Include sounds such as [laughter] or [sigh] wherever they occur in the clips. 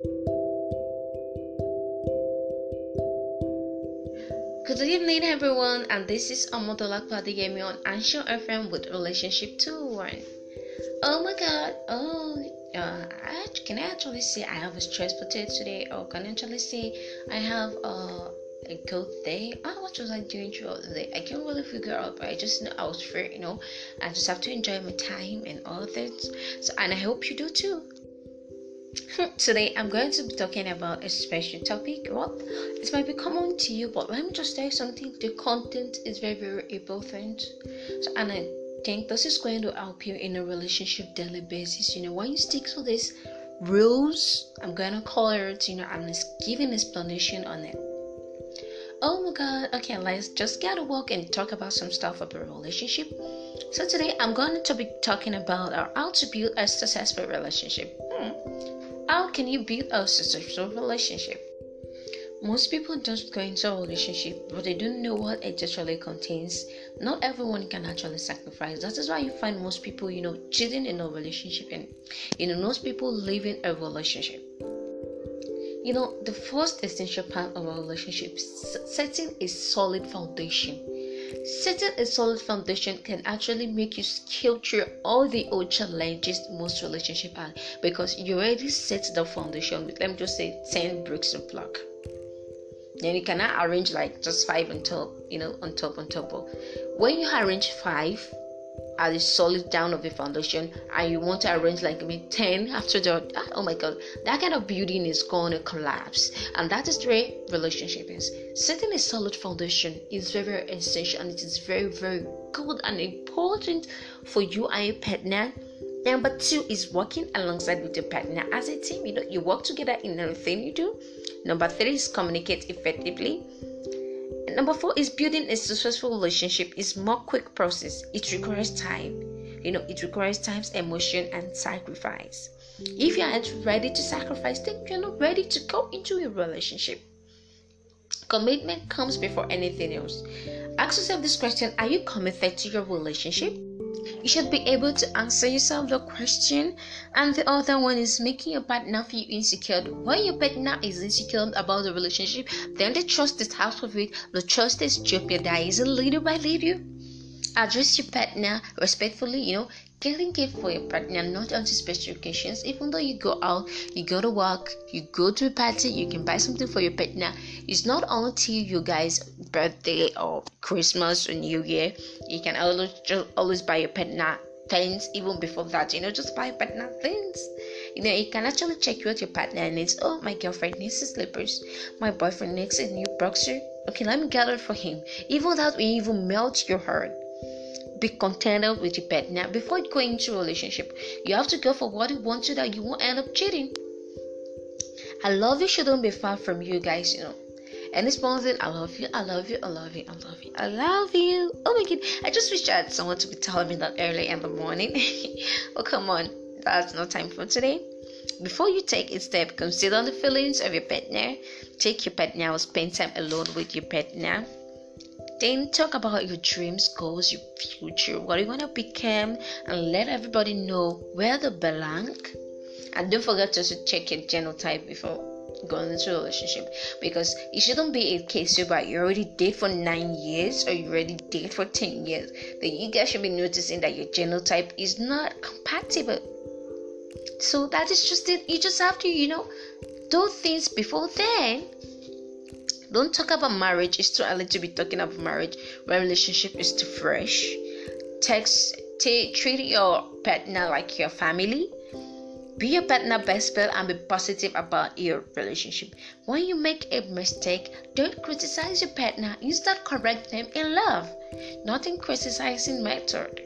Good evening, everyone, and this is Omotola Padigemi on Anchor FM with Relationship 201. Oh my god, oh, uh, I, can I actually say I have a stressful day today, or can I actually say I have uh, a good day? Oh, what was I doing throughout the day? I can't really figure out, but I just know I was free, you know, I just have to enjoy my time and all that. So, and I hope you do too. Today, I'm going to be talking about a special topic. Well, it might be common to you, but let me just tell you something. The content is very, very important. So, and I think this is going to help you in a relationship daily basis. You know, when you stick to these rules, I'm going to call it, you know, I'm just giving explanation on it. Oh my god, okay, let's just get a walk and talk about some stuff about relationship. So, today I'm going to be talking about how to build a successful relationship. Hmm how can you build a successful relationship? Most people don't go into a relationship, but they don't know what it actually contains. Not everyone can actually sacrifice. That is why you find most people, you know, cheating in a relationship, and you know, most people leaving a relationship. You know, the first essential part of a relationship setting a solid foundation Setting a solid foundation can actually make you scale through all the old challenges most relationships have because you already set the foundation with let me just say 10 bricks of block. Then you cannot arrange like just five on top, you know, on top on top. When you arrange five, at the solid down of the foundation and you want to arrange like maybe 10 after the ah, oh my god that kind of building is going to collapse. And that is the way relationship is. Setting a solid foundation is very, very essential and it is very very good and important for you and your partner. Number two is working alongside with your partner. As a team you know you work together in everything you do. Number three is communicate effectively number four is building a successful relationship. Is more quick process. It requires time. You know it requires time emotion and sacrifice. If you aren't ready to sacrifice then you're not ready to go into a relationship. Commitment comes before anything else. Ask yourself this question. Are you committed to your relationship you should be able to answer yourself the question and the other one is making your partner feel insecure. When your partner is insecure about the relationship then the trust is out of it the trust is jeopardized little by little. Address your partner respectfully you know Caring care for your partner not only special occasions. Even though you go out, you go to work, you go to a party, you can buy something for your partner. It's not until you guys' birthday or Christmas or New Year you can always just always buy your partner things. Even before that, you know, just buy partner things. You know, you can actually check what your partner needs. Oh, my girlfriend needs slippers. My boyfriend needs a new boxer. Okay, let me get it for him. Even that will even melt your heart be contented with your partner before going into a relationship. You have to go for what you want so that you won't end up cheating. I love you shouldn't be far from you guys, you know. And this morning, I love you, I love you, I love you, I love you, I love you. Oh my god, I just wish I had someone to be telling me that early in the morning. [laughs] oh, come on, that's no time for today. Before you take a step, consider the feelings of your partner. Take your partner or spend time alone with your partner then talk about your dreams, goals, your future, what you want to become, and let everybody know where they belong. And don't forget to check your genotype before going into a relationship because it shouldn't be a case where you already date for nine years or you already date for ten years. Then you guys should be noticing that your genotype is not compatible. So that is just it. You just have to, you know, do things before then don't talk about marriage. It's too early to be talking about marriage when relationship is too fresh. Text, t- treat your partner like your family. Be your partner best friend and be positive about your relationship. When you make a mistake, don't criticize your partner. Instead, correct them in love, not in criticizing method.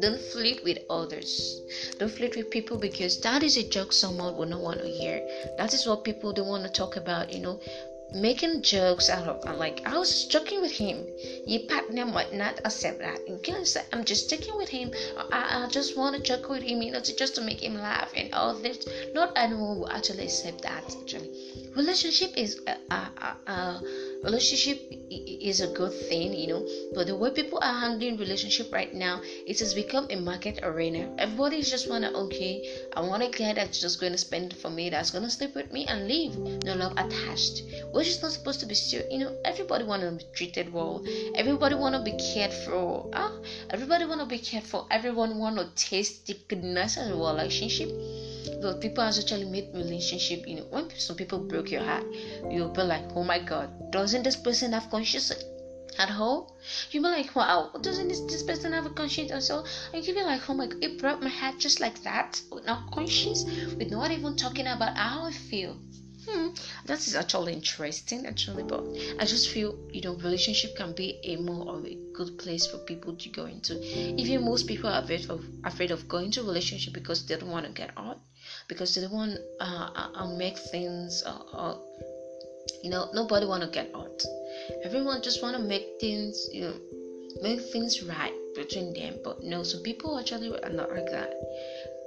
Don't flirt with others. Don't flirt with people because that is a joke someone will not want to hear. That is what people don't want to talk about. You know, making jokes out of I'm like I was joking with him. Your partner might not accept that. You can say I'm just joking with him. I, I just want to joke with him, you know, to, just to make him laugh and all this. Not anyone will actually accept that. Actually, relationship is a, a, a, relationship is a good thing, you know, but the way people are handling relationship right now, it has become a market arena. Everybody just wanna okay, I want a guy that's just going to spend for me, that's gonna sleep with me and leave. No love attached, which is not supposed to be still. You know, everybody wanna be treated well. Everybody wanna be cared for. Ah, everybody wanna be cared for. Everyone wanna taste the goodness of a relationship but people actually made relationship you know. When some people broke your heart you'll be like oh my god doesn't this person have conscience at all? You'll be like wow doesn't this, this person have a conscience also and you'll be like oh my god it broke my heart just like that with no conscience with not even talking about how i feel hmm that is actually interesting actually but i just feel you know relationship can be a more of a good place for people to go into. Even most people are afraid of afraid of going to relationship because they don't want to get out because they don't want uh, uh, uh make things uh, uh, you know nobody want to get out. Everyone just want to make things you know make things right between them but no some people actually are not like that.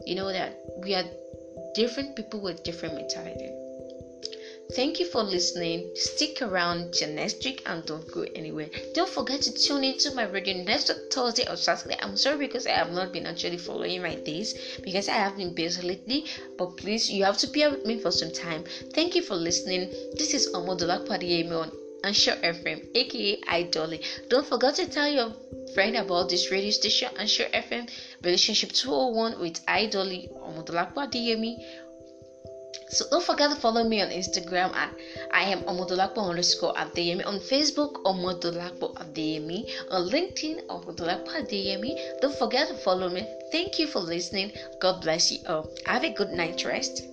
You know that we are different people with different mentality Thank you for listening. Stick around till next week and don't go anywhere. Don't forget to tune into my radio next Thursday or Saturday. I'm sorry because I have not been actually following my days because I have been busy lately. But please, you have to bear with me for some time. Thank you for listening. This is Omodolak Padiyemi on Anchor FM, aka Idoli. Don't forget to tell your friend about this radio station, Anchor FM Relationship 201 with Idoli Omodolak Padiyemi so don't forget to follow me on Instagram at I am Omodolakpo underscore Adeyemi on Facebook Omodolakpo Adeyemi on LinkedIn Omodolakpo Adeyemi. Don't forget to follow me. Thank you for listening. God bless you all. Have a good night rest.